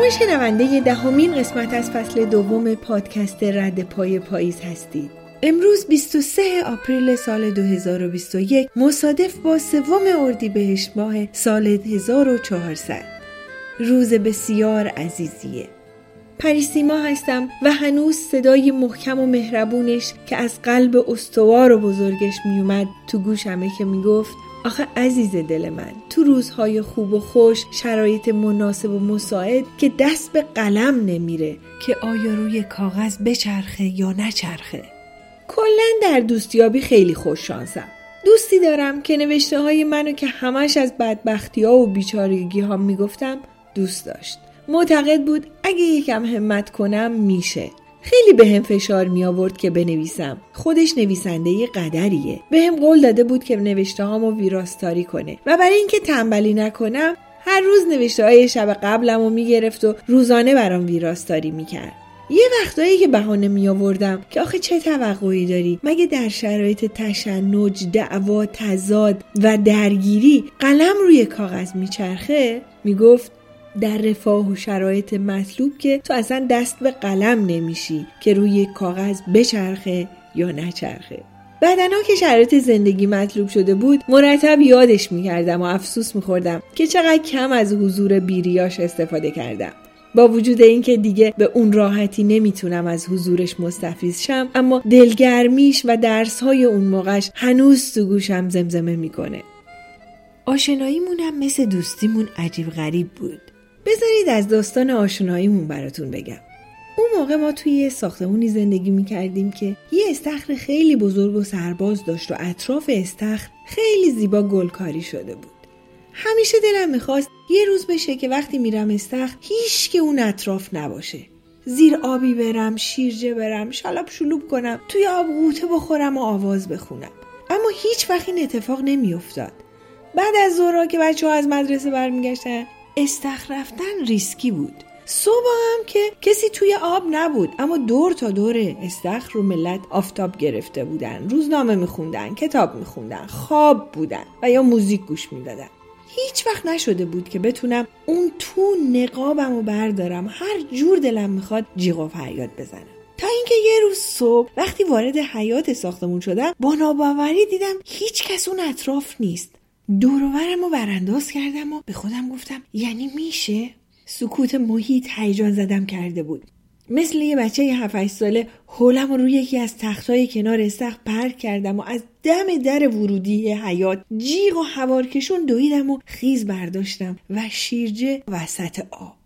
شما شنونده دهمین قسمت از فصل دوم پادکست رد پای پاییز هستید. امروز 23 آپریل سال 2021 مصادف با سوم اردیبهشت ماه سال 1400 روز بسیار عزیزیه پریسیما هستم و هنوز صدای محکم و مهربونش که از قلب استوار و بزرگش میومد تو گوشمه که می‌گفت آخه عزیز دل من تو روزهای خوب و خوش شرایط مناسب و مساعد که دست به قلم نمیره که آیا روی کاغذ بچرخه یا نچرخه. کلا در دوستیابی خیلی خوش شانسم. دوستی دارم که نوشته های منو که همش از بدبختی ها و بیچارگی ها می‌گفتم دوست داشت. معتقد بود اگه یکم همت کنم میشه. خیلی به هم فشار می آورد که بنویسم. خودش نویسنده قدریه. به هم قول داده بود که نوشته هامو ویراستاری کنه. و برای اینکه تنبلی نکنم هر روز نوشته های شب قبلم رو می‌گرفت و روزانه برام ویراستاری می‌کرد یه وقتایی که بهانه می آوردم که آخه چه توقعی داری؟ مگه در شرایط تشنج دعوا تضاد و درگیری قلم روی کاغذ میچرخه می‌گفت در رفاه و شرایط مطلوب که تو اصلا دست به قلم نمیشی که روی کاغذ بچرخه یا نچرخه. بعدنا که شرایط زندگی مطلوب شده بود مرتب یادش می‌کردم و افسوس میخوردم که چقدر کم از حضور بیریاش استفاده کردم. با وجود اینکه دیگه به اون راحتی نمی‌تونم از حضورش مستفیض شم اما دلگرمیش و درسهای اون موقعش هنوز تو گوشم زمزمه می‌کنه. آشناییمونم مثل دوستیمون عجیب غریب بود. بذارید از داستان آشناییمون براتون بگم. اون موقع ما توی یه ساختمونی زندگی می‌کردیم که یه استخر خیلی بزرگ و سرباز داشت و اطراف استخر خیلی زیبا گلکاری شده بود. همیشه دلم می‌خواست یه روز بشه که وقتی میرم استخر هیچ که اون اطراف نباشه. زیر آبی برم شیرجه برم شلاب شلوب کنم توی آب غوطه بخورم و آواز بخونم. اما هیچ وقت این اتفاق نمیافتاد. بعد از ظهرها که بچه ها از مدرسه برمیگشتن استخر رفتن ریسکی بود. صبح هم که کسی توی آب نبود اما دور تا دور استخر رو ملت آفتاب گرفته بودن. روزنامه میخوندن کتاب میخوندن خواب بودن و یا موزیک گوش می‌دادن. هیچ وقت نشده بود که بتونم اون تو نقابم رو بردارم. هر جور دلم می‌خواد جیغ و فریاد بزنم. تا اینکه یه روز صبح وقتی وارد حیات ساختمون شدم با ناباوری دیدم هیچ کس اون اطراف نیست. دوروورم رو برانداز کردم و به خودم گفتم یعنی میشه؟ سکوت محیط هیجان زدم کرده بود. مثل یه بچه 7 ساله حولم رو روی یکی از تختهای کنار استخ پرک کردم و از دم در ورودی حیات جیغ و هوارکشون دویدم و خیز برداشتم و شیرجه وسط آب.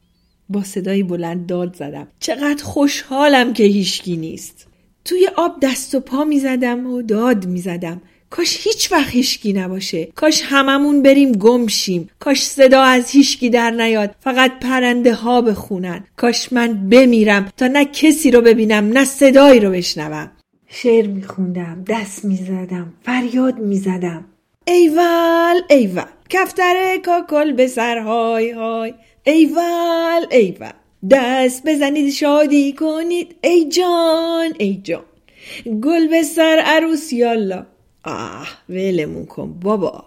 با صدای بلند داد زدم. چقدر خوشحالم که هیچکی نیست. توی آب دست و پا می زدم و داد می زدم کاش هیچ وقت هیچکی نباشه. کاش هممون بریم گم شیم. کاش صدا از هیچکی در نیاد. فقط پرنده ها بخونن. کاش من بمیرم تا نه کسی رو ببینم نه صدایی رو بشنوم. شعر میخوندم دست می‌زدم فریاد می‌زدم. ایول ایول. کفتر کاکل به سر های های. ایول ایول. دست بزنید شادی کنید. ای جان ای جان. گل به سر عروس یالا آه ولمون کن بابا.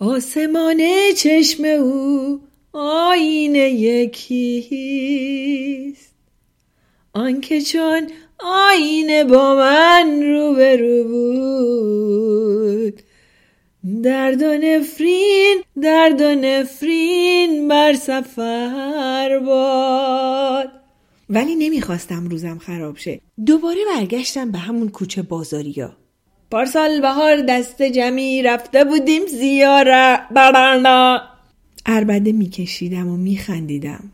آسمان چشم او آینه یکیست. آنکه چون آینه با من روبرو بود. درد و نفرین درد و نفرین بر سفر باد. ولی نمی‌خواستم روزم خراب شه. دوباره برگشتم به همون کوچه بازاریا پارسال بهار دست جمعی رفته بودیم زیاره برنا اربده میکشیدم و میخندیدم.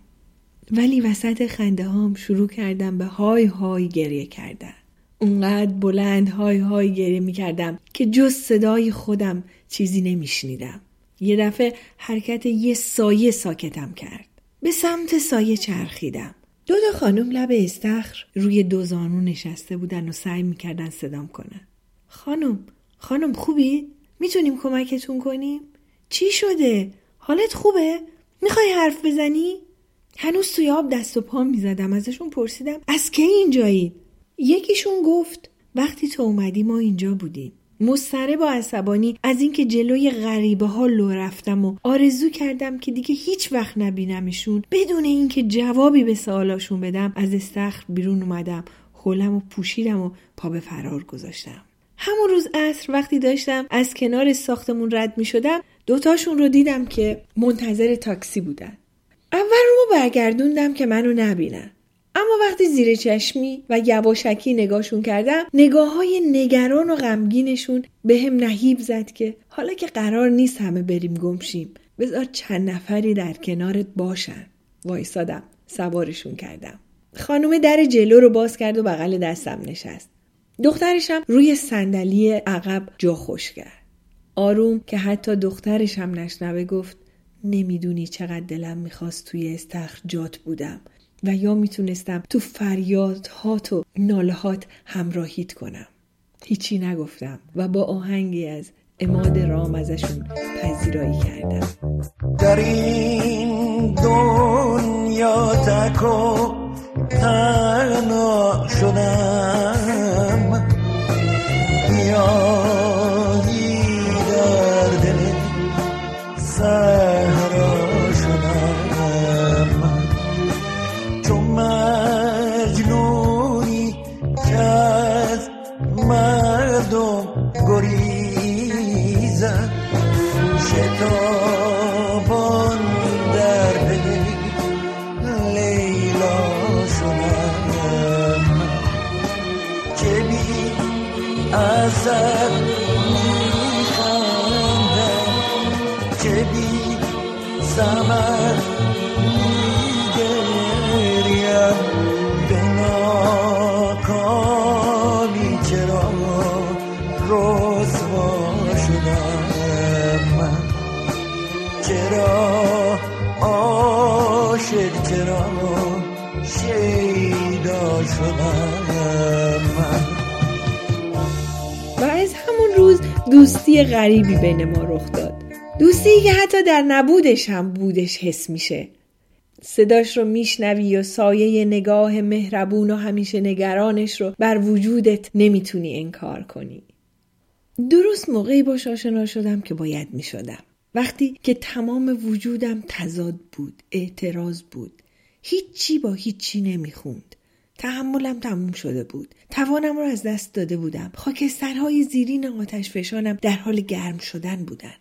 ولی وسط خنده هام شروع کردم به های های گریه کردن. اونقدر بلند های های گریه می‌کردم که جز صدای خودم چیزی نمیشنیدم. یه دفعه حرکت یه سایه ساکتم کرد. به سمت سایه چرخیدم. دو تا خانم لب استخر روی دو زانو نشسته بودن و سعی می‌کردن صدام کنن. خانم خانم خوبی؟ می‌تونیم کمکتون کنیم؟ چی شده؟ حالت خوبه؟ می‌خوای حرف بزنی؟ هنوز توی آب دست و پا می‌زدم ازشون پرسیدم از کی اینجایی؟ یکیشون گفت وقتی تو اومدی ما اینجا بودیم مستره با عصبانی از اینکه جلوی غریبه ها لو رفتم و آرزو کردم که دیگه هیچ وقت نبینمشون بدون اینکه جوابی به سوالاشون بدم از استخر بیرون اومدم خولم و پوشیدم و پا به فرار گذاشتم همون روز عصر وقتی داشتم از کنار ساختمون رد می شدم دوتاشون رو دیدم که منتظر تاکسی بودن. اول رو برگردوندم که منو نبینن. اما وقتی زیر چشمی و یواشکی نگاهشون کردم نگاه های نگران و غمگینشون به هم نهیب زد که حالا که قرار نیست همه بریم گمشیم بذار چند نفری در کنارت باشن. وایسادم سوارشون کردم. خانم در جلو رو باز کرد و بغل دستم نشست. دخترشم روی صندلی عقب جا خوش کرد. آروم که حتی دخترشم نشنوه گفت نمی‌دونی چقدر دلم می‌خواست توی استخر جات بودم و یا می‌تونستم تو فریادهات و نالهات همراهیت کنم. هیچی نگفتم و با آهنگی از اماد رام ازشون پذیرایی کردم. در این دنیا تکو تنها شدم. نبودش هم بودش حس میشه. صداش رو میشنوی و سایه نگاه مهربون و همیشه نگرانش رو بر وجودت نمی‌تونی انکار کنی. درست موقعی باش آشنا شدم که باید می‌شدم. وقتی که تمام وجودم تضاد بود اعتراض بود هیچی با هیچی نمی‌خوند. تحملم تموم شده بود. توانم رو از دست داده بودم. خاکسترهای زیرین آتش فشانم در حال گرم شدن بودن.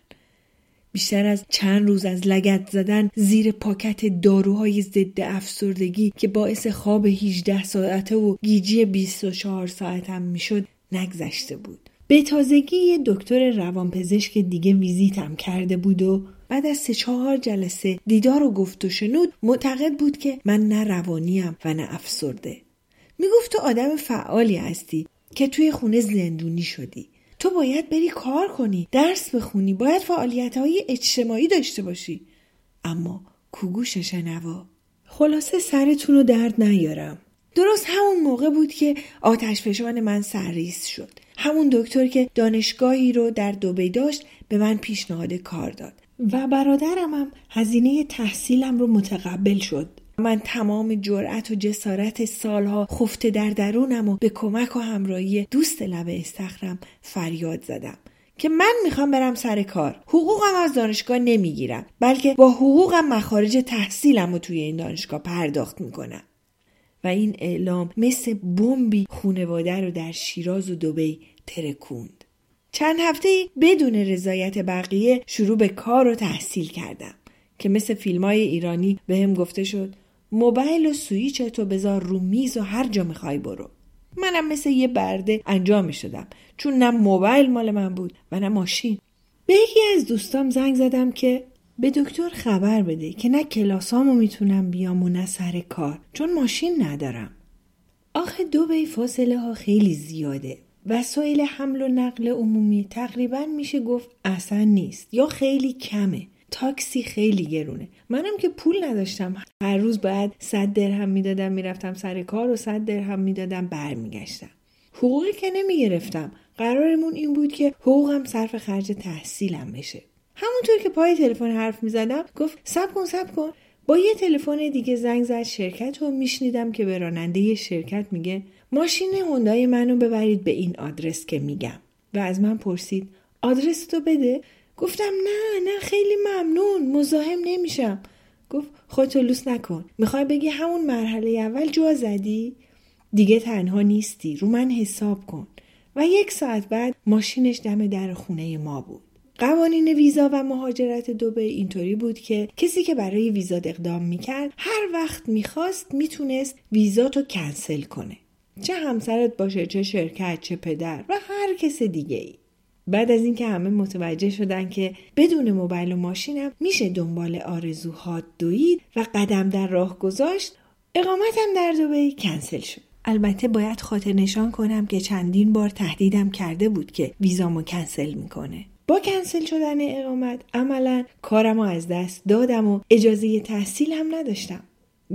بیشتر از چند روز از لگت زدن زیر پاکت داروهای ضد افسردگی که باعث خواب 18 ساعته و گیجی 24 ساعتم می‌شد نگذشته بود. به تازگی یه دکتر روانپزشک دیگه ویزیتم کرده بود و بعد از سه چهار جلسه دیدار و گفت و شنود معتقد بود که من نه روانیم و نه افسرده. می‌گفت تو آدم فعالی هستی که توی خونه زندونی شدی. تو باید بری کار کنی درس بخونی باید فعالیت های اجتماعی داشته باشی. اما کوگوش شنوا خلاصه سرتون رو درد نیارم. درست همون موقع بود که آتش فشان من سرریز شد. همون دکتر که دانشگاهی رو در دوبی داشت به من پیشنهاد کار داد. و برادرم هم هزینه تحصیلم رو متقبل شد. من تمام جرأت و جسارت سالها خفته در درونم و به کمک و همراهی دوست لب استخرم فریاد زدم که من می‌خوام برم سر کار. حقوقم از دانشگاه نمی‌گیرم بلکه با حقوقم مخارج تحصیلم رو توی این دانشگاه پرداخت می‌کنم. و این اعلام مثل بمبی خونواده رو در شیراز و دوبی ترکوند. چند هفته بدون رضایت بقیه شروع به کار و تحصیل کردم که مثل فیلم های ایرانی به هم گفته شد موبایل و سویچ تو بذار رو میز و هر جا می‌خوای برو. منم مثل یه برده انجام شدم چون نه موبایل مال من بود و نه ماشین. به یکی از دوستام زنگ زدم که به دکتر خبر بده که نه کلاسامو می‌تونم بیام و نه سر کار چون ماشین ندارم. آخه دو بی فاصله ها خیلی زیاده وسایل حمل و نقل عمومی تقریبا میشه گفت اصلا نیست یا خیلی کمه. تاکسی خیلی گرونه. منم که پول نداشتم. هر روز باید صد درهم می‌دادم می‌رفتم سر کار و صد درهم می‌دادم برمیگشتم. حقوقی که نمی‌گرفتم. قرارمون این بود که حقوقم صرف خرج تحصیلم بشه. همونطور که پای تلفن حرف می‌زدم گفت سب کن سب کن. با یه تلفن دیگه زنگ زد شرکت و میشنیدم که به راننده شرکت میگه ماشین هوندای منو ببرید به این آدرس که میگم. و از من پرسید آدرس تو بده؟ گفتم نه نه خیلی ممنون مزاحم نمیشم. گفت خودتو لوس نکن. می‌خوای بگی همون مرحله اول جا زدی؟ دیگه تنها نیستی. رو من حساب کن. و یک ساعت بعد ماشینش دم در خونه ما بود. قوانین ویزا و مهاجرت دوبه اینطوری بود که کسی که برای ویزا اقدام می‌کرد هر وقت می‌خواست می‌تونست ویزا تو کنسل کنه. چه همسرت باشه چه شرکت چه پدر و هر کس دیگه ای بعد از اینکه همه متوجه شدن که بدون موبایل و ماشینم میشه دنبال آرزوهات دوید و قدم در راه گذاشت اقامتم در دوبی کنسل شد. البته باید خاطر نشان کنم که چندین بار تهدیدم کرده بود که ویزامو کنسل می‌کنه. با کنسل شدن اقامت عملا کارم از دست دادم و اجازه تحصیل هم نداشتم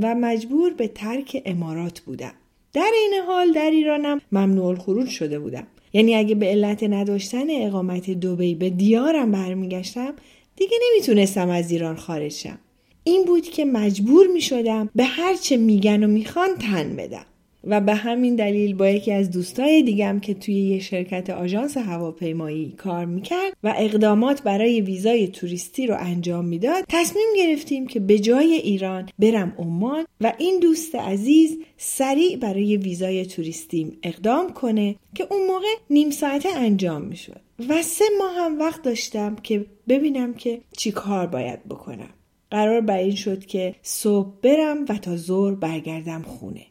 و مجبور به ترک امارات بودم. در این حال در ایرانم ممنوع الخروج شده بودم. یعنی اگه به علت نداشتن اقامت دوبی به دیارم برمیگشتم دیگه نمی‌تونستم از ایران خارج شم. این بود که مجبور می شدم به هرچه میگن و می‌خوان تن بدم. و به همین دلیل با یکی از دوستای دیگم که توی یه شرکت آژانس هواپیمایی کار می‌کرد و اقدامات برای ویزای توریستی رو انجام می‌داد تصمیم گرفتیم که به جای ایران برم عمان و این دوست عزیز سریع برای ویزای توریستیم اقدام کنه که اون موقع نیم ساعته انجام می‌شد. و سه ماه هم وقت داشتم که ببینم که چی کار باید بکنم. قرار بر این شد که صبح برم و تا ظهر برگردم خونه.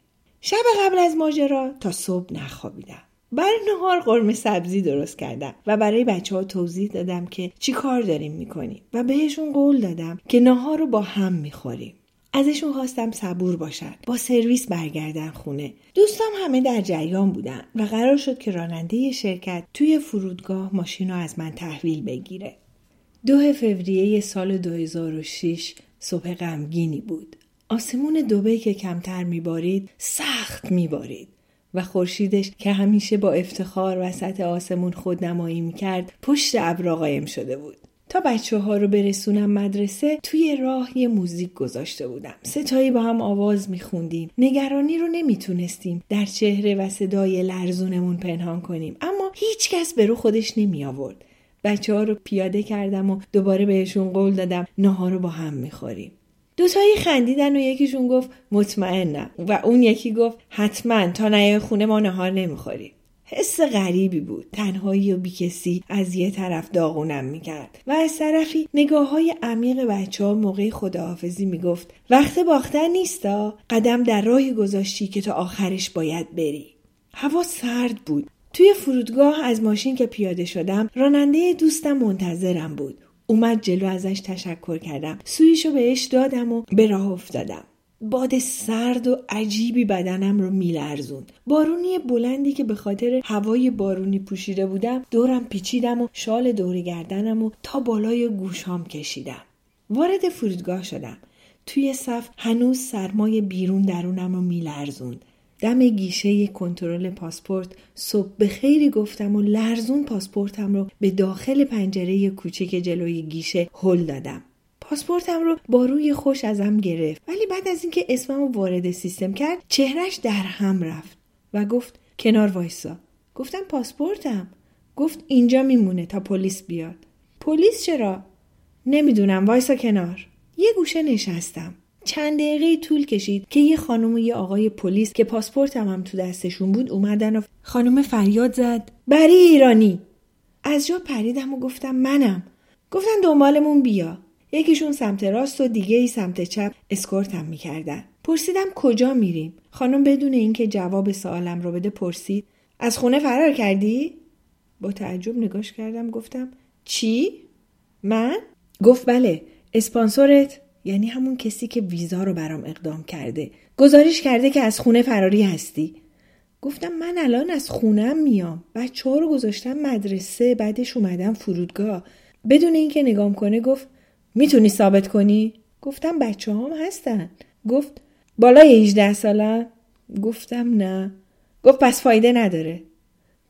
شب قبل از ماجرا تا صبح نخوابیدم. برای نهار قرمه سبزی درست کردم و برای بچه ها توضیح دادم که چی کار داریم می‌کنیم و بهشون قول دادم که نهار رو با هم می‌خوریم. ازشون خواستم صبور باشن با سرویس برگردن خونه. دوستام همه در جریان بودن و قرار شد که راننده شرکت توی فرودگاه ماشین رو از من تحویل بگیره. دو فوریه سال 2006 صبح غمگینی بود. آسمون دوبه که کمتر میبارید سخت میبارید. و خورشیدش که همیشه با افتخار وسط آسمون خود نمایی می‌کرد پشت ابرا قایم شده بود. تا بچه ها رو برسونم مدرسه توی راه یه موزیک گذاشته بودم. ستایی با هم آواز میخوندیم. نگرانی رو نمی‌تونستیم در چهره و صدای لرزونمون پنهان کنیم. اما هیچکس به رو خودش نمی آورد بچه ها رو پیاده کردم و دوباره بهشون قول دادم نهار رو با هم می‌خوریم. دوتایی خندیدن و یکیشون گفت مطمئنم. و اون یکی گفت حتما تا نیای خونه ما نهار نمی‌خوریم حس غریبی بود. تنهایی و بیکسی از یه طرف داغونم می‌کرد. و از طرفی نگاه های عمیق بچه ها موقع خداحافظی می‌گفت وقت باختن نیستا قدم در راهی گذاشتی که تا آخرش باید بری. هوا سرد بود. توی فرودگاه از ماشین که پیاده شدم راننده دوستم منتظرم بود. اومد جلو ازش تشکر کردم. سویشو بهش دادم و به راه افتادم. باد سرد و عجیبی بدنم رو میلرزوند. بارونی بلندی که به خاطر هوای بارونی پوشیده بودم دورم پیچیدم و شال دوری گردنم و تا بالای گوشام کشیدم. وارد فرودگاه شدم. توی صف هنوز سرمای بیرون درونم رو میلرزوند. دم گیشه کنترل پاسپورت. صبح به خیری گفتم و لرزون پاسپورتم رو به داخل پنجره کوچک جلوی گیشه هل دادم. پاسپورتم رو با روی خوش ازم گرفت. ولی بعد از اینکه اسمم رو وارد سیستم کرد چهرش در هم رفت و گفت کنار وایسا. گفتم پاسپورتم. گفت اینجا میمونه تا پلیس بیاد. پلیس چرا؟ نمی‌دونم وایسا کنار. یه گوشه نشستم. چند دقیقه طول کشید که یه خانم و یه آقای پلیس که پاسپورتم هم تو دستشون بود اومدن و خانم فریاد زد. بری ایرانی. از جا پریدم و گفتم منم. گفتن دنبالمون بیا. یکیشون سمت راست و دیگه ای سمت چپ اسکورتم می‌کردن. پرسیدم کجا میریم؟ خانم بدون اینکه جواب سوالم رو بده پرسید. از خونه فرار کردی؟ با تعجب نگاش کردم گفتم چی؟ من؟ گفت بله اسپانسورت یعنی همون کسی که ویزا رو برام اقدام کرده. گزارش کرده که از خونه فراری هستی. گفتم من الان از خونم میام. بچه ها رو گذاشتم مدرسه بعدش اومدم فرودگاه. بدون اینکه نگام کنه گفت می‌تونی ثابت کنی؟ گفتم بچه هم هستن. گفت بالای 18 ساله. گفتم نه. گفت پس فایده نداره.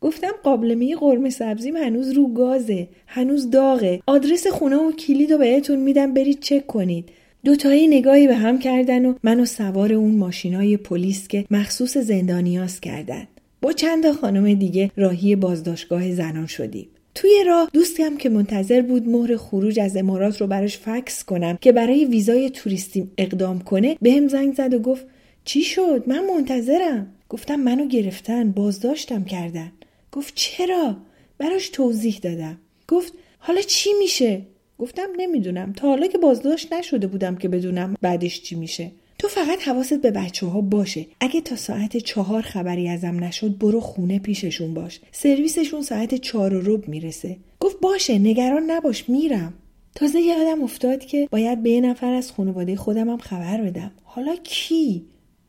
گفتم قابلمه قرمه سبزیم هنوز رو گازه هنوز داغه. آدرس خونه و کلید رو بهتون میدم برید چک کنید. دوتایی نگاهی به هم کردن و منو سوار اون ماشینای پلیس که مخصوص زندانیاس کردن. با چند خانم دیگه راهی بازداشتگاه زنان شدیم. توی راه دوستم که منتظر بود مهر خروج از امارات رو براش فکس کنم که برای ویزای توریستی اقدام کنه به هم زنگ زد و گفت چی شد؟ من منتظرم. گفتم منو گرفتن بازداشتم کردن. گفت چرا؟ براش توضیح دادم. گفت حالا چی میشه؟ گفتم نمی‌دونم. تا حالا که بازداشت نشده بودم که بدونم بعدش چی میشه. تو فقط حواست به بچه ها باشه. اگه تا ساعت چهار خبری ازم نشد برو خونه پیششون باش. سرویسشون ساعت چهار و رب می‌رسه. گفت باشه نگران نباش میرم. تازه یادم افتاد که باید به یه نفر از خانواده هم خبر بدم. حالا کی؟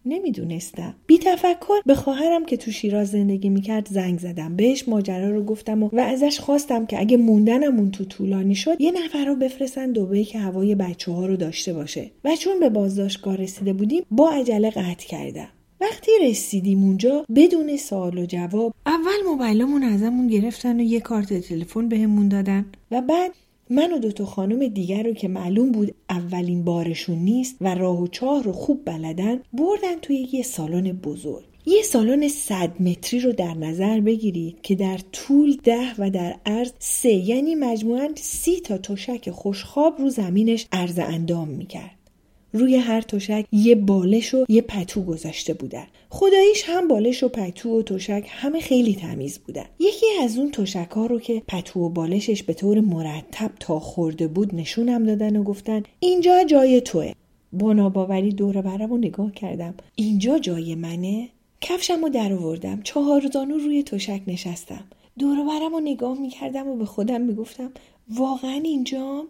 نمی‌دونستم. بی تفکر به خواهرم که تو شیراز زندگی می‌کرد زنگ زدم. بهش ماجرا رو گفتم و, و ازش خواستم که اگه موندنمون تو طولانی شد یه نفر رو بفرستن دوبهی که هوای بچه ها رو داشته باشه. و چون به بازداشتگاه رسیده بودیم با عجله قطع کردم. وقتی رسیدیم اونجا بدون سوال و جواب اول موبایلمون ازمون گرفتن و یه کارت تلفن بهمون دادن. و بعد من و دوتا خانم دیگر رو که معلوم بود اولین بارشون نیست و راه و چاه رو خوب بلدن بردن توی یه سالن بزرگ. یه سالن صد متری رو در نظر بگیرید که در طول ده و در عرض سه یعنی مجموعاً سی تا تشک خوشخواب رو زمینش عرض اندام می‌کرد. روی هر تشک یه بالش و یه پتو گذاشته بودن. خداییش هم بالش و پتو و تشک همه خیلی تمیز بودن. یکی از اون تشک ها رو که پتو و بالشش به طور مرتب تا خورده بود نشونم دادن و گفتن اینجا جای توه. با ناباوری دور برم و نگاه کردم. اینجا جای منه؟ کفشم رو در آوردم. چهار زانو روی تشک نشستم. دور برم و نگاه می‌کردم و به خودم می‌گفتم واقعا اینجام؟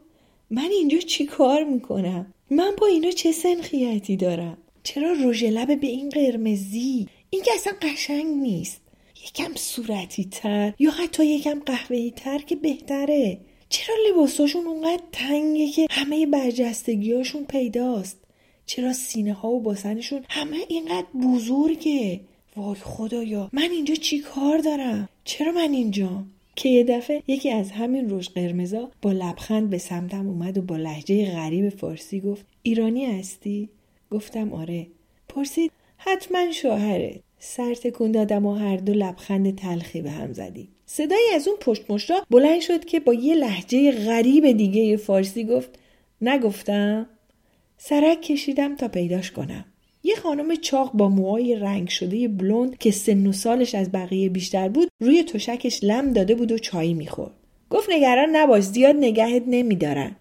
من اینجا چی کار می‌کنم؟ من با اینا چه سنخیتی دارم؟ چرا رژ لب به این قرمزی؟ این که اصلا قشنگ نیست. یکم صورتی تر یا حتی یکم قهوه‌ای تر که بهتره. چرا لباساشون اونقدر تنگه که همه برجستگیاشون پیداست؟ چرا سینه ها و باسنشون همه اینقدر بزرگه؟ وای خدایا من اینجا چی کار دارم؟ چرا من اینجا؟ که یه دفعه یکی از همین روش قرمزا با لبخند به سمتم اومد و با لحجه غریب فارسی گفت ایرانی هستی؟ گفتم آره. پرسید حتما شوهره. سر تکون دادم و هر دو لبخند تلخی به هم زدیم. صدایی از اون پشت مشتا بلند شد که با یه لحجه غریب دیگه فارسی گفت نگفتم. سرک کشیدم تا پیداش کنم. یه خانم چاق با موهای رنگ شده بلوند که سن و سالش از بقیه بیشتر بود روی تشکش لم داده بود و چایی می‌خورد. گفت نگران نباش زیاد نگهت نمیدارن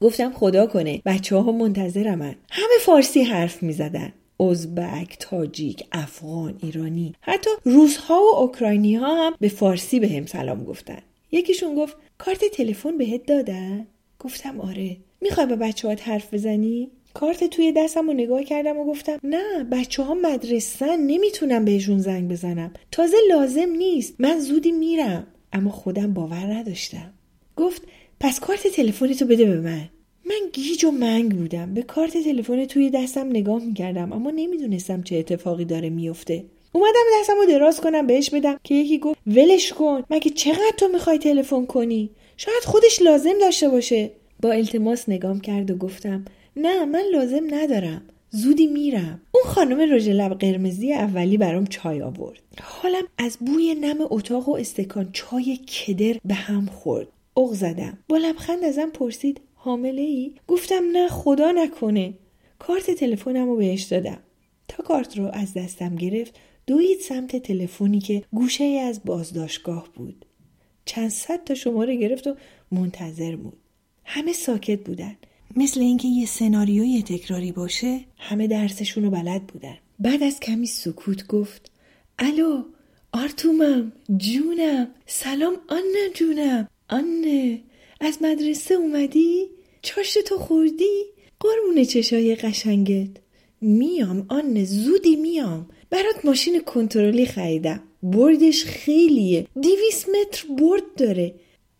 گفتم خدا کنه بچه ها منتظرمن همه فارسی حرف می‌زدن. ازبک، تاجیک، افغان، ایرانی. حتی روزها و اوکراینی ها هم به فارسی به هم سلام گفتن. یکیشون گفت کارت تلفن بهت دادن؟ گفتم آره. می‌خوای با بچه حرف بزنی؟ کارت توی دستم رو نگاه کردم و گفتم نه بچه ها مدرسن نمی‌تونم بهشون زنگ بزنم. تازه لازم نیست. من زودی میرم. اما خودم باور نداشتم. گفت پس کارت تلفنتو بده به من. من گیج و منگ بودم. به کارت تلفن توی دستم نگاه می‌کردم اما نمی‌دونستم چه اتفاقی داره میفته اومدم دستم رو دراز کنم بهش بدم که یکی گفت ولش کن. مگه چقدر تو می‌خوای تلفن کنی؟ شاید خودش لازم داشته باشه. با التماس نگام کرد و گفتم نه من لازم ندارم. زودی میرم. اون خانم رژ لب قرمزی اولی برام چای آورد. حالم از بوی نم اتاق و استکان چای کدر به هم خورد. اغ زدم. با لبخند ازم پرسید حامله ای؟ گفتم نه خدا نکنه. کارت تلفنم رو بهش دادم. تا کارت رو از دستم گرفت دوید سمت تلفنی که گوشه ای از بازداشتگاه بود. چند صد تا شماره گرفت و منتظر بود. همه ساکت بودن. مثل اینکه یه سناریوی تکراری باشه همه درسشون رو بلد بودن. بعد از کمی سکوت گفت الو آرتومم جونم سلام آنه جونم. آنه از مدرسه اومدی؟ چاشت تو خوردی؟ قربون چشای قشنگت. میام آنه زودی میام. برات ماشین کنترلی خریدم. بردش خیلیه. دیویس متر برد داره.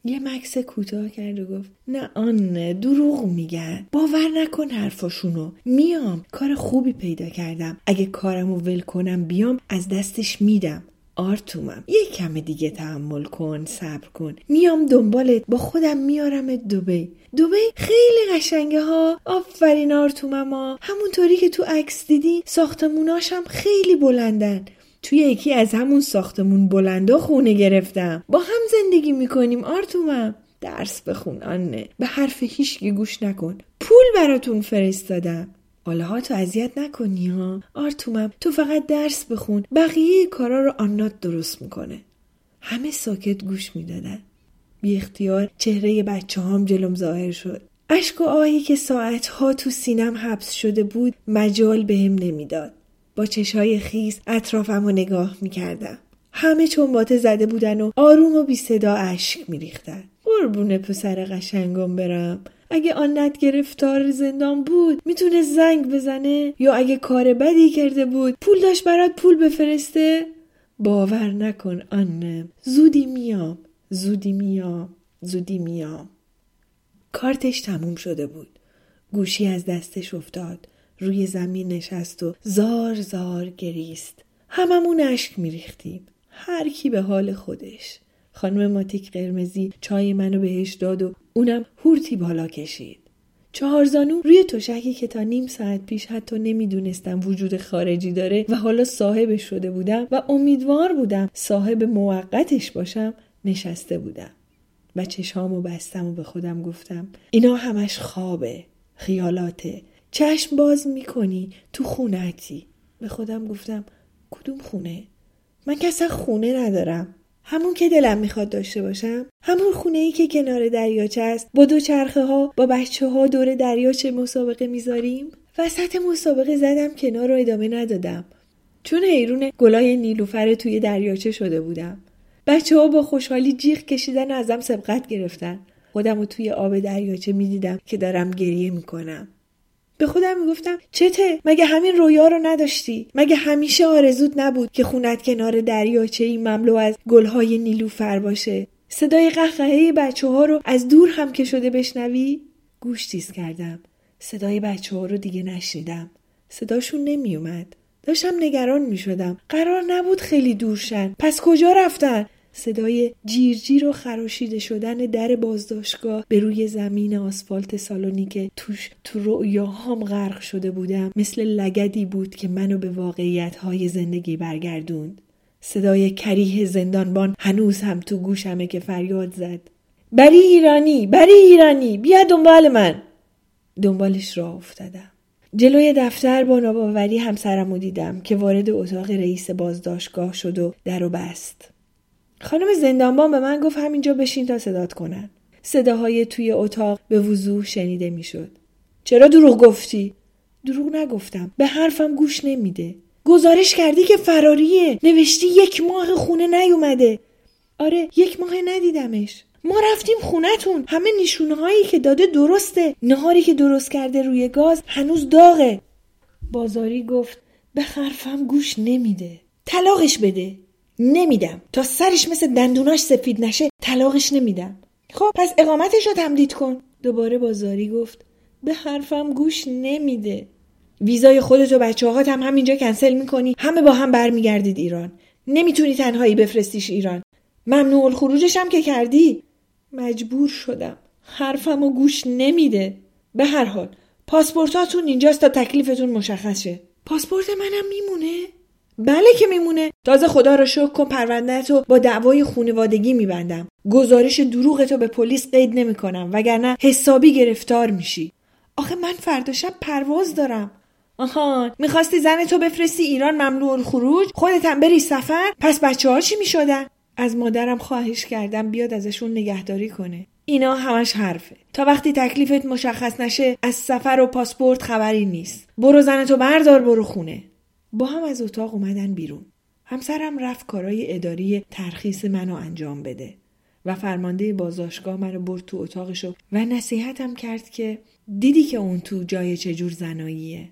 یه مکس کوتاه کرد و گفت نه آنه دروغ میگن. باور نکن حرفاشونو. میام. کار خوبی پیدا کردم. اگه کارمو ول کنم بیام از دستش میدم. آرتومم. یه کم دیگه تحمل کن صبر کن. میام دنبالت. با خودم میارم دوبی دوبی خیلی قشنگه ها. آفرین آرتومم ها همونطوری که تو عکس دیدی ساختموناشم خیلی بلندن. توی یکی از همون ساختمون بلندا خونه گرفتم. با هم زندگی می‌کنیم آرتومم. درس بخون آنه. به حرف هیچکی گوش نکن. پول براتون فرستادم. حالا ها تو اذیت نکنی ها. آرتومم تو فقط درس بخون. بقیه کارا رو آنات درست می‌کنه. همه ساکت گوش می‌دادن. بی اختیار چهره بچه هام جلوم ظاهر شد. اشک و آهی که ساعتها تو سینم حبس شده بود مجال بهم نمی‌داد. با چشهای خیس اطرافم رو نگاه می‌کردم. همه چنباته زده بودن و آروم و بی صدا اشک میریختن. قربون پسر قشنگم برم. اگه آنت گرفتار زندان بود می‌تونه زنگ بزنه؟ یا اگه کار بدی کرده بود پول داشت برات پول بفرسته؟ باور نکن آنه. زودی میام. زودی میام. زودی میام. کارتش تموم شده بود. گوشی از دستش افتاد. روی زمین نشست و زار زار گریست. هممون اشک میریختیم. هر کی به حال خودش. خانم ماتیک قرمزی چای منو بهش داد و اونم هورتی بالا کشید. چهارزانو روی تشکی که تا نیم ساعت پیش حتی نمی‌دونستم وجود خارجی داره و حالا صاحبش شده بودم و امیدوار بودم صاحب موقتش باشم نشسته بودم. و چشامو بستم و به خودم گفتم اینا همش خوابه خیالاته. چشم باز می‌کنی تو خونتی. به خودم گفتم کدوم خونه؟ من که اصلا خونه ندارم. همون که دلم می‌خواد داشته باشم همون خونه ای که کنار دریاچه است. با دو چرخه ها با بچه ها دور دریاچه مسابقه می‌ذاریم. وسط مسابقه زدم کنار رو ادامه ندادم. چون حیرون گلای نیلوفر توی دریاچه شده بودم. بچه ها با خوشحالی جیغ کشیدن و ازم سبقت گرفتن. خودم رو توی آب دریاچه می‌دیدم که دارم گریه می‌کنم. به خودم می‌گفتم چته مگه همین رویا رو نداشتی مگه همیشه آرزود نبود که خونت کنار دریاچه ای مملو از گلهای نیلوفر باشه صدای قهقهه بچه ها رو از دور هم که شده بشنوی گوش تیز کردم صدای بچه ها رو دیگه نشنیدم صداشون نمیومد داشتم نگران می شدم. قرار نبود خیلی دورشن. پس کجا رفتن؟ صدای جیرجیر و خراشیده شدن در بازداشتگاه به روی زمین آسفالت سالونی که توش تو رؤیاهام غرق شده بودم مثل لگدی بود که منو به واقعیت های زندگی برگردوند. صدای کریه زندانبان هنوز هم تو گوشمه که فریاد زد. بری ایرانی بری ایرانی بیا دنبال من دنبالش راه افتادم جلوی دفتر با ناباوری همسرم دیدم که وارد اتاق رئیس بازداشتگاه شد و در و بست خانم زندانبان به من گفت همینجا بشین تا صدات کنن. صداهای توی اتاق به وضوح شنیده می‌شد. چرا دروغ گفتی؟ دروغ نگفتم. به حرفم گوش نمیده. گزارش کردی که فراریه نوشتی یک ماه خونه نیومده. آره یک ماه ندیدمش. ما رفتیم خونتون. همه نشونه هایی که داده درسته. نهاری که درست کرده روی گاز هنوز داغه. بازاری گفت به حرفم گوش نمیده. طلاقش بده. نمیدم. تا سرش مثل دندوناش سفید نشه طلاقش نمیدم. خب پس اقامتش رو تمدید کن. دوباره بازاری گفت به حرفم گوش نمیده. ویزای خودت و بچه هم همینجا کنسل می‌کنی. همه با هم برمیگردید ایران. نمی‌تونی تنهایی بفرستیش ایران. ممنوع الخروجش هم که کردی. مجبور شدم. حرفم و گوش نمیده. به هر حال پاسپورتاتون اینجاست تا تکلیفتون مشخص شه. پاسپورت منم میمونه؟ بله که میمونه. تازه خدا رو شکر کن پروندهتو با دعوای خونوادگی میبندم. گزارش دروغتو به پلیس قید نمی‌کنم وگرنه حسابی گرفتار میشی. آخه من فردا شب پرواز دارم. آهان می‌خواستی زن تو بفرستی ایران ممنوع الخروج؟ خودتم بری سفر؟ پس بچه ها چی می‌شدن؟ از مادرم خواهش کردم بیاد ازشون نگهداری کنه. اینا همش حرفه. تا وقتی تکلیفت مشخص نشه از سفر و پاسپورت خبری نیست. برو زنتو بردار برو خونه. با هم از اتاق اومدن بیرون. همسرم رفت کارای اداری ترخیص منو انجام بده و فرمانده بازداشتگاه منو برد تو اتاقشو و نصیحتم کرد که دیدی که اون تو جای چجور زناییه.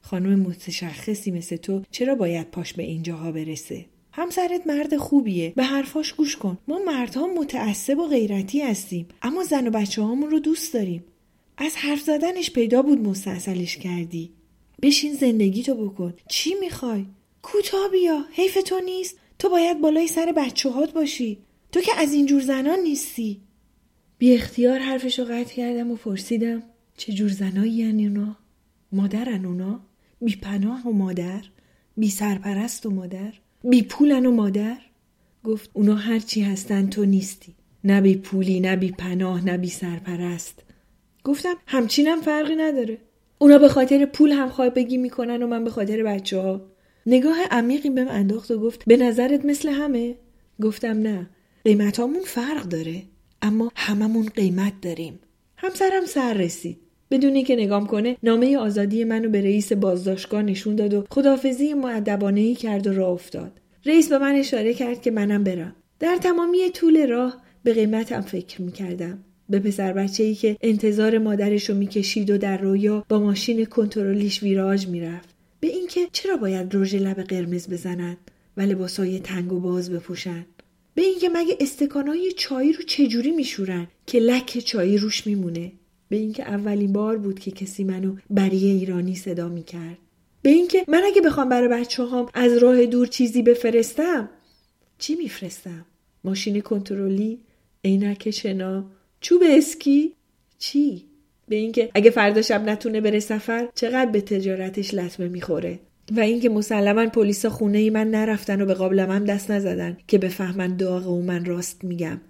خانم متشخصی مثل تو چرا باید پاش به اینجاها برسه؟ همسرت مرد خوبیه به حرفاش گوش کن. ما مردها متعصب و غیرتی هستیم اما زن و بچه هامون رو دوست داریم. از حرف زدنش پیدا بود مستاصلش کردی. بشین زندگی تو بکن. چی می‌خوای؟ کوتاه بیا. حیف تو نیست. تو باید بالای سر بچه هات باشی. تو که از اینجور زنان نیستی. بی اختیار حرفش رو قطع کردم و پرسیدم چه جور زنایی یعنی اونا؟ مادرن اونا؟ بی پناه و مادر؟ بی سرپرست و مادر؟ بی پولن و مادر؟ گفت اونا هرچی هستن تو نیستی. نه بی پولی نه بی پناه نه بی سرپرست. گفتم همچینم فرقی نداره. اونا به خاطر پول هم بگی می‌کنن و من به خاطر بچه ها نگاه عمیقی بهم انداخت و گفت به نظرت مثل همه؟ گفتم نه قیمتامون فرق داره اما هممون قیمت داریم. همسرم سر رسید. بدونی که نگام کنه نامه آزادی منو به رئیس بازداشتگاه نشون داد و خدافزی معدبانه ای کرد و راه افتاد. رئیس به من اشاره کرد که منم برم. در تمامی طول راه به قیمتم فکر می‌کردم. به پسر بچه ای که انتظار مادرش رو می‌کشید و در رویا با ماشین کنترلیش ویراج می‌رفت. به اینکه چرا باید رژ لب قرمز بزنند و لباسای تنگ و باز بپوشن؟ به اینکه مگه استکانهای چایی رو چجوری میشورن که لک چایی روش میمونه؟ به اینکه اولین بار بود که کسی منو بریه ایرانی صدا می‌کرد. به اینکه من اگه بخوام برای بچه هم از راه دور چیزی بفرستم چی میفرستم؟ ماشین کنترلی؟ عینک شنا چوب اسکی؟ چی؟ به اینکه اگه فردا شب نتونه بره سفر چقدر به تجارتش لطمه می‌خوره. و اینکه مسلما پلیس خونه ای من نرفتن و به قابلم هم دست نزدن که بفهمن داغ و من راست میگم.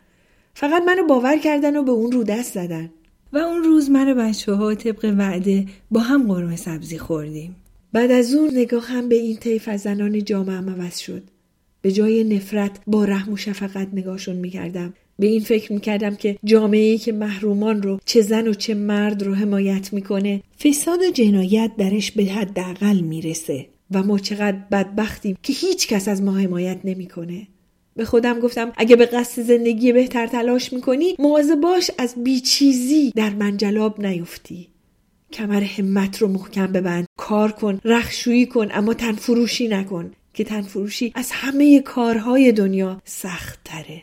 فقط منو باور کردن و به اون رو دست زدن. و اون روز من و بچه ها طبق وعده با هم قرمه سبزی خوردیم. بعد از اون نگاه هم به این طیف از زنان جامعه عوض شد. به جای نفرت با رحم و شفقت نگاهشون می‌کردم. به این فکر می‌کردم که جامعه که محرومان رو چه زن و چه مرد رو حمایت می‌کنه فساد و جنایت درش به حداقل می‌رسه. و ما چقدر بدبختیم که هیچ کس از ما حمایت نمی‌کنه. به خودم گفتم اگه به قصد زندگی بهتر تلاش می‌کنی مواظب باش از بیچیزی در منجلاب نیفتی. کمر همت رو محکم ببند. کار کن رخشویی کن اما تنفروشی نکن که تنفروشی از همه کارهای دنیا سخت تره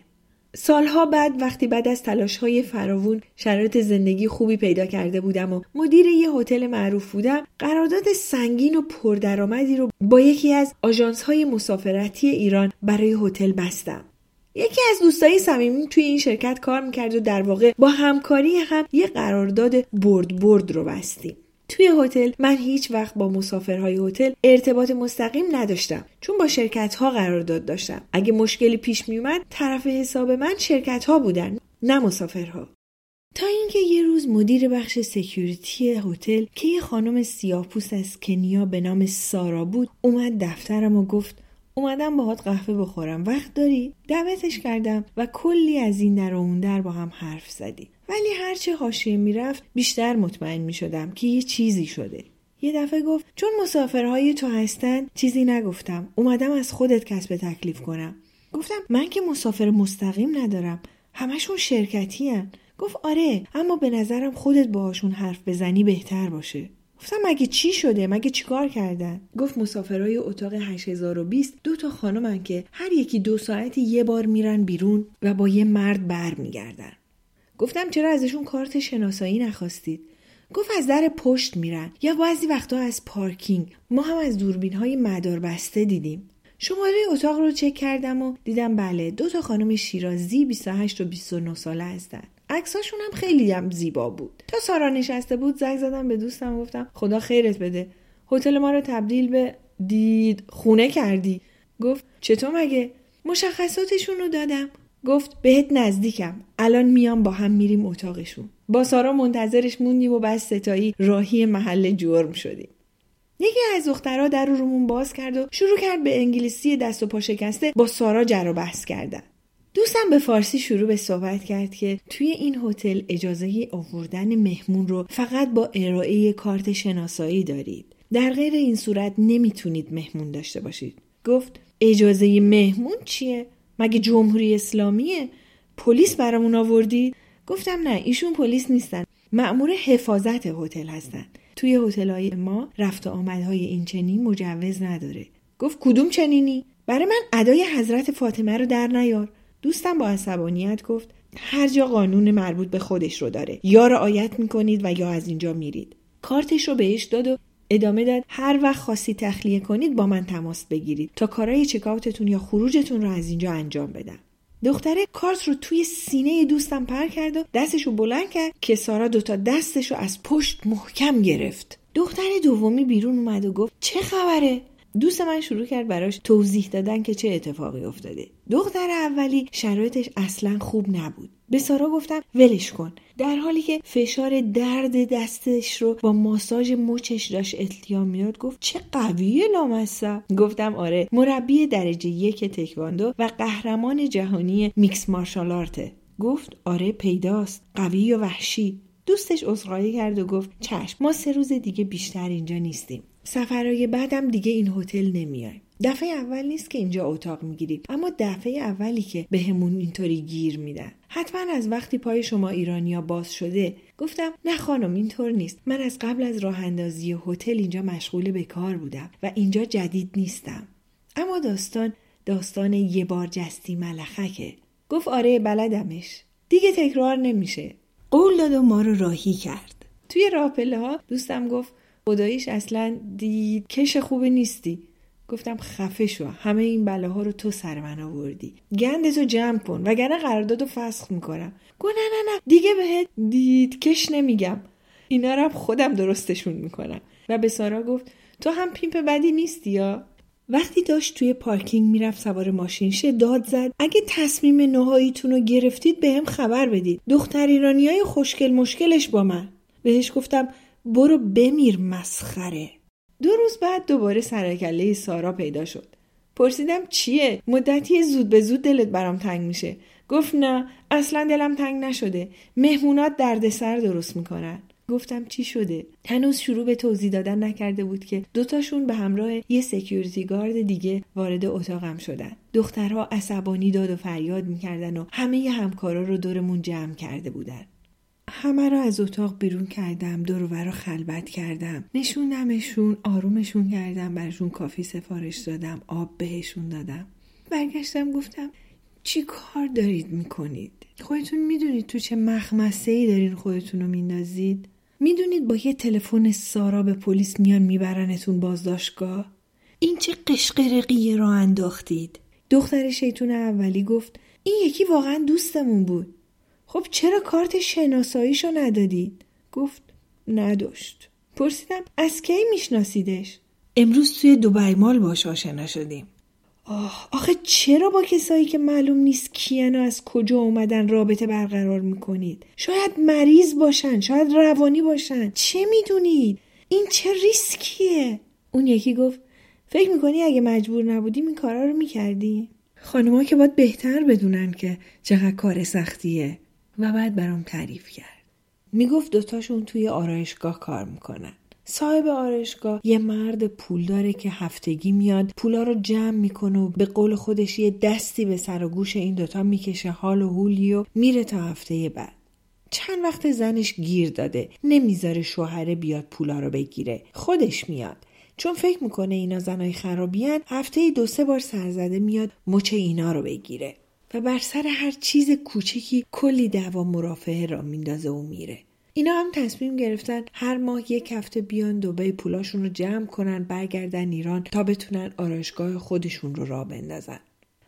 سالها بعد وقتی بعد از تلاش های فراوون شرایط زندگی خوبی پیدا کرده بودم و مدیر یه هتل معروف بودم قرارداد سنگین و پردرآمدی رو با یکی از آژانس های مسافرتی ایران برای هتل بستم. یکی از دوستایی صمیمی توی این شرکت کار می‌کرد و در واقع با همکاری هم یه قرارداد برد برد رو بستیم. توی هتل من هیچ وقت با مسافرهای هتل ارتباط مستقیم نداشتم چون با شرکت ها قرارداد داشتم. اگه مشکلی پیش میومد طرف حساب من شرکت ها بودن نه مسافرها. تا اینکه یه روز مدیر بخش سکیوریتی هتل که یه خانم سیاهپوست از کنیا به نام سارا بود اومد دفترم و گفت اومدم باهات قهوه بخورم. وقت داری؟ دعوتش کردم و کلی از این در و اون در با هم حرف زدی. ولی هرچه حاشیه می‌رفت بیشتر مطمئن می‌شدم که یه چیزی شده. یه دفعه گفت چون مسافرهای تو هستن چیزی نگفتم. اومدم از خودت کسب تکلیف کنم. گفتم من که مسافر مستقیم ندارم. همشون شرکتی هن. گفت آره اما به نظرم خودت باهاشون حرف بزنی بهتر باشه. گفتم مگه چی شده؟ مگه چیکار کردن؟ گفت مسافرای اتاق 8020 دو تا خانمن که هر یکی دو ساعتی یه بار میرن بیرون و با یه مرد برمیگردن. گفتم چرا ازشون کارت شناسایی نخواستید؟ گفت از در پشت میرن. یا بعضی وقتا از پارکینگ. ما هم از دوربین های مدار بسته دیدیم. شماره اتاق رو چک کردم و دیدم بله دو تا خانم شیرازی 28 و 29 ساله هستن. عکساشون هم خیلی هم زیبا بود. تا سارا نشسته بود زنگ زدم به دوستم و گفتم خدا خیرت بده. هتل ما رو تبدیل به دید خونه کردی. گفت چطور مگه؟ مشخصاتشون رو دادم. گفت بهت نزدیکم. الان میام با هم میریم اتاقشون. با سارا منتظرش موندیم و بعد ستایی راهی محل جرم شدیم. یکی از دخترها در رومون باز کرد و شروع کرد به انگلیسی دست و پا شکسته با سارا جر و بحث کردن. دوستم به فارسی شروع به صحبت کرد که توی این هتل اجازه آوردن مهمون رو فقط با ارائه کارت شناسایی دارید. در غیر این صورت نمی‌تونید مهمون داشته باشید. گفت اجازه مهمون چیه؟ مگه جمهوری اسلامیه؟ پلیس برامون آوردی؟ گفتم نه ایشون پلیس نیستن. مأمور حفاظت هتل هستن. توی های ما رفت و آمدهای این چنین مجوز نداره. گفت کدوم چنینی؟ برای من ادای حضرت فاطمه رو در نیار. دوستم با عصبانیت گفت هر جا قانون مربوط به خودش رو داره. یا رعایت می‌کنید و یا از اینجا میرید. کارتش رو بهش داد و ادامه داد هر وقت خاصی تخلیه کنید با من تماس بگیرید. تا کارای چکاوتتون یا خروجتون رو از اینجا انجام بدم. دختره کارت رو توی سینه دوستم پر کرد و دستش رو بلند کرد که سارا دوتا دستش رو از پشت محکم گرفت. دختر دومی بیرون اومد و گفت چه خبره؟ دوست من شروع کرد براش توضیح دادن که چه اتفاقی افتاده. دختر اولی شرایطش اصلا خوب نبود. به سارا گفتم ولش کن. در حالی که فشار درد دستش رو با ماساژ مچش داشت التیام میاد گفت چه قویه لامصب. گفتم آره مربی درجه یک تکواندو و قهرمان جهانی میکس مارشال آرته. گفت آره پیداست. قوی و وحشی. دوستش عذرخواهی کرد و گفت چشم ما سه روز دیگه بیشتر اینجا نیستیم. سفرهای بعدم دیگه این هتل نمیایم دفعه اول نیست که اینجا اتاق می‌گیریم اما دفعه اولی که بهمون به اینطوری گیر میدن. حتما از وقتی پای شما ایرانیا باز شده گفتم نه خانم اینطور نیست. من از قبل از راه اندازی هتل اینجا مشغول به کار بودم و اینجا جدید نیستم. اما داستان داستان یه بار جستی ملخکه. گفت آره بلدمش. دیگه تکرار نمیشه. قول داد و ما رو راهی کرد. توی راپله ها دوستم گفت خداییش اصلا دید کش خوبی نیستی. گفتم خفه شو همه این بلاها رو تو سر من آوردی. گندتو جمع کن وگرنه قراردادو فسخ می‌کنم. گو نه نه نه دیگه بهت دید کش نمیگم. اینا رو خودم درستشون می‌کنم. و به سارا گفت تو هم پیمپ بدی نیستی یا؟ وقتی داشت توی پارکینگ می‌رفت سوار ماشین شه داد زد. اگه تصمیم نهاییتون رو گرفتید بهم خبر بدید. دختر ایرانی های خوشگل مشکلش با من. بهش گفتم برو بمیر مسخره. دو روز بعد دوباره سرکله سارا پیدا شد. پرسیدم چیه؟ مدتی زود به زود دلت برام تنگ میشه. گفت نه اصلا دلم تنگ نشده. مهمونات دردسر درست می‌کنن. گفتم چی شده؟ هنوز شروع به توضیح دادن نکرده بود که دوتاشون به همراه یه سکیوریتی گارد دیگه وارد اتاقم شدن. دخترها عصبانی داد و فریاد می‌کردن و همه همکارا رو دورمون جمع کرده بودن. همه را از اتاق بیرون کردم دور و خلوت کردم. نشوندمشون آرومشون کردم برشون کافی سفارش دادم آب بهشون دادم. برگشتم گفتم چی کار دارید می‌کنید؟ خودتون می‌دونید تو چه مخمسه ای دارین خودتون رو میندازید؟ می‌دونید با یه تلفن سارا به پلیس میان میبرنتون بازداشتگاه؟ این چه قشقرقیه را انداختید؟ دختر شیطون اولی گفت این یکی واقعا دوستمون بود. خب چرا کارت شناساییشو ندادید؟ گفت نداشت. پرسیدم از کی میشناسیدش؟ امروز توی دوبای مال باش آشنا شدیم. آه آخه چرا با کسایی که معلوم نیست کیان و از کجا اومدن رابطه برقرار می‌کنید؟ شاید مریض باشن شاید روانی باشن. چه می‌دونید؟ این چه ریسکیه؟ اون یکی گفت فکر می‌کنی اگه مجبور نبودیم این کارا رو می‌کردی خانمها که باید بهتر بدونن که چقدر کار سختیه. و بعد برام تعریف کرد. می‌گفت دوتاشون توی آرایشگاه کار می‌کنن. صاحب آرایشگاه یه مرد پول داره که هفتگی میاد پولا رو جمع می‌کنه و به قول خودش یه دستی به سر و گوش این دوتا می‌کشه حال و حولی و میره تا هفته بعد. چند وقت زنش گیر داده. نمی‌ذاره شوهره بیاد پولا رو بگیره. خودش میاد. چون فکر می‌کنه اینا زنای خرابیان هفته دو سه بار سرزده میاد مچ اینا رو بگیره. و بر سر هر چیز کوچکی کلی دعوا مرافعه را میندازه و میره. اینا هم تصمیم گرفتن هر ماه یک هفته بیان دوبه پولاشون رو جمع کنن برگردن ایران تا بتونن آرایشگاه خودشون رو را بندازن.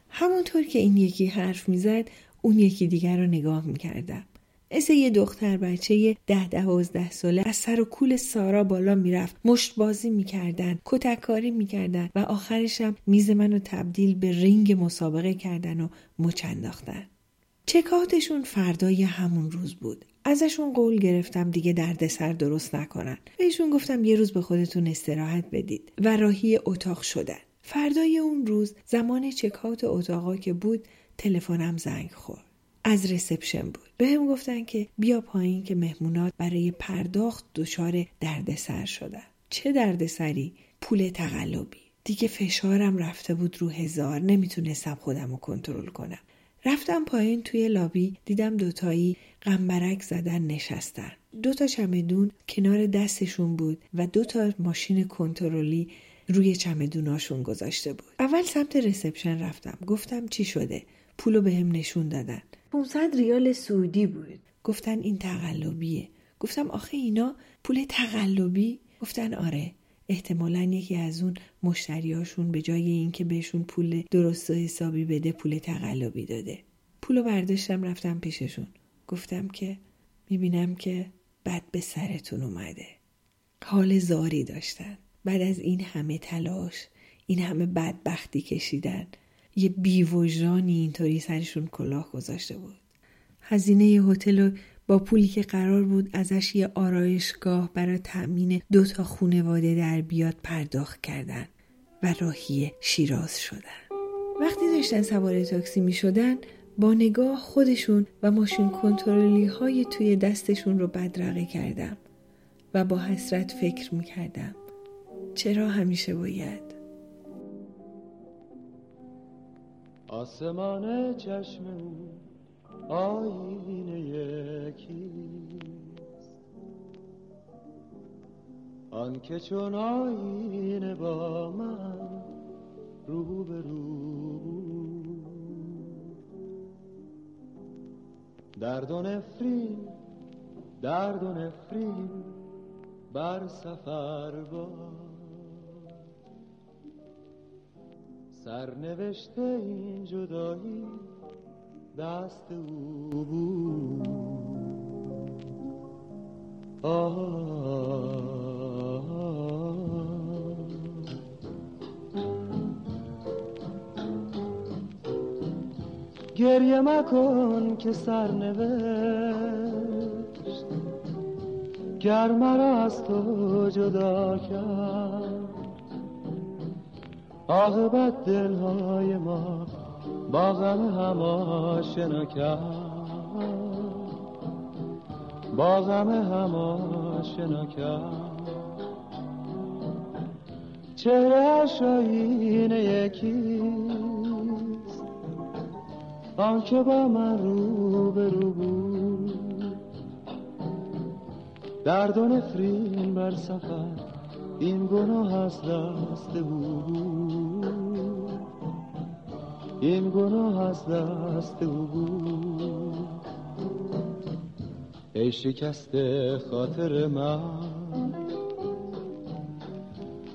همونطور که این یکی حرف می‌زد اون یکی دیگر رو نگاه می‌کردم. مثل یه دختر بچه ده دوازده ساله از سر و کول سارا بالا می‌رفت. مشت بازی می‌کردن کتککاری می‌کردن و آخرشم میز منو تبدیل به رینگ مسابقه کردن و مچ انداختن. چکاتشون فردای همون روز بود. ازشون قول گرفتم دیگه دردسر درست نکنن. بهشون گفتم یه روز به خودتون استراحت بدید و راهی اتاق شدن. فردای اون روز زمان چکات اتاقا که بود تلفنم زنگ خورد. از رسپشن بود. به هم گفتن که بیا پایین که مهمونات برای پرداخت دچار دردسر شدن. چه دردسری؟ پول تقلبی. دیگه فشارم رفته بود رو هزار. نمی‌تونستم خودم رو کنترل کنم. رفتم پایین توی لابی دیدم دوتایی قنبرک زدن نشستن. دوتا چمدون کنار دستشون بود و دوتا ماشین کنترلی روی چمدوناشون گذاشته بود. اول سمت رسپشن رفتم. گفتم چی شده؟ پولو به هم نشون دادن. 500 ریال سعودی بود. گفتن این تقلبیه. گفتم آخه اینا پول تقلبی؟ گفتن آره. احتمالا یکی از اون مشتریاشون به جای اینکه بهشون پول درست و حسابی بده پول تقلبی داده. پولو برداشتم رفتم پیششون. گفتم که می‌بینم که بد به سرتون اومده. حال زاری داشتن. بعد از این همه تلاش این همه بدبختی کشیدن یه بیوجدانی اینطوری سرشون کلاه گذاشته بود. هزینه هتل رو با پولی که قرار بود ازش یه آرایشگاه برای تأمین دو تا خونواده در بیاد پرداخت کردن و راهی شیراز شدن. وقتی داشتن سوار تاکسی می شدن با نگاه خودشون و ماشین کنترلی های توی دستشون رو بدرقه کردم و با حسرت فکر می کردم چرا همیشه باید؟ آسمان چشم او آینه یکیست. آن که چون آینه با من رو به درد و نفرین درد و نفرین بر سفر با سرنوشته این جدایی دست او بود. گریه مکن که سرنوشت گر مرا از تو جدا کرد. عاقبت دلهای ما با غم هم آشنا کرد. با غم هم آشنا کرد. چهره شاین یکیست. آن که با من رو به رو بود. درد و نفرین بر سفر این گناه از دست بود. این گناه از دست او بود. ای شکست خاطر من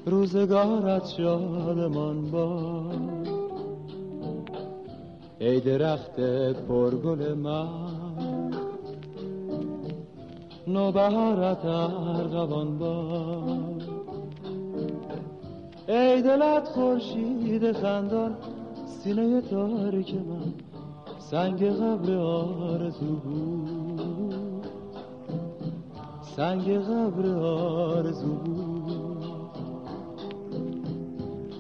روزگارت شادمان با ای درخت پرگل من نوبهارت ارغوان با ای دلت خورشید خندان سینه تاریک من سنگ قبر آرزو بود. سنگ قبر آرزو بود.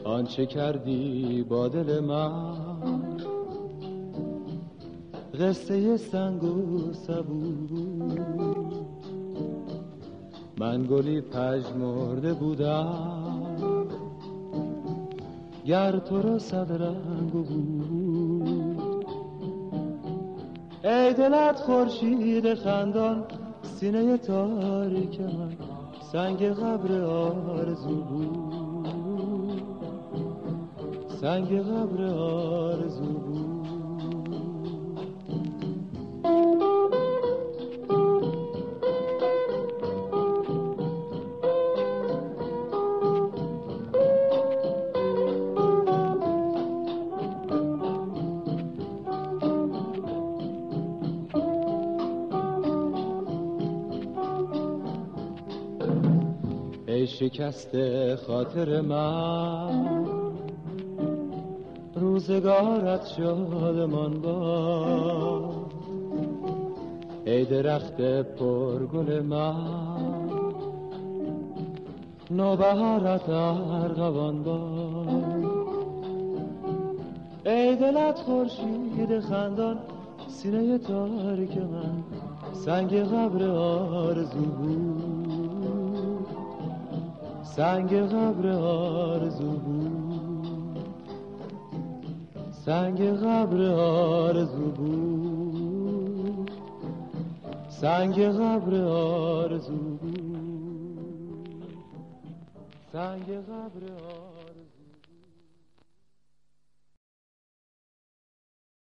آنچه کردی با دل من؟ قصه سنگ و سبو من گلی پژمرده بودم. گر تو را صد رنگ بود. ای دلت خورشید خندان سینه تاریک من سنگ قبر آرزو بود. سنگ قبر آرزو بود. شکست خاطر من. روزگارت شادمان با. ای درخت پرگل من. نوبهارت ارغوان با. ای دلت خورشید خندان سینه تاریک من. سنگ قبر آرزو بود. سنگ قبر آرزو بود. سنگ قبر آرزو بود. سنگ قبر آرزو بود. سنگ قبر آرزو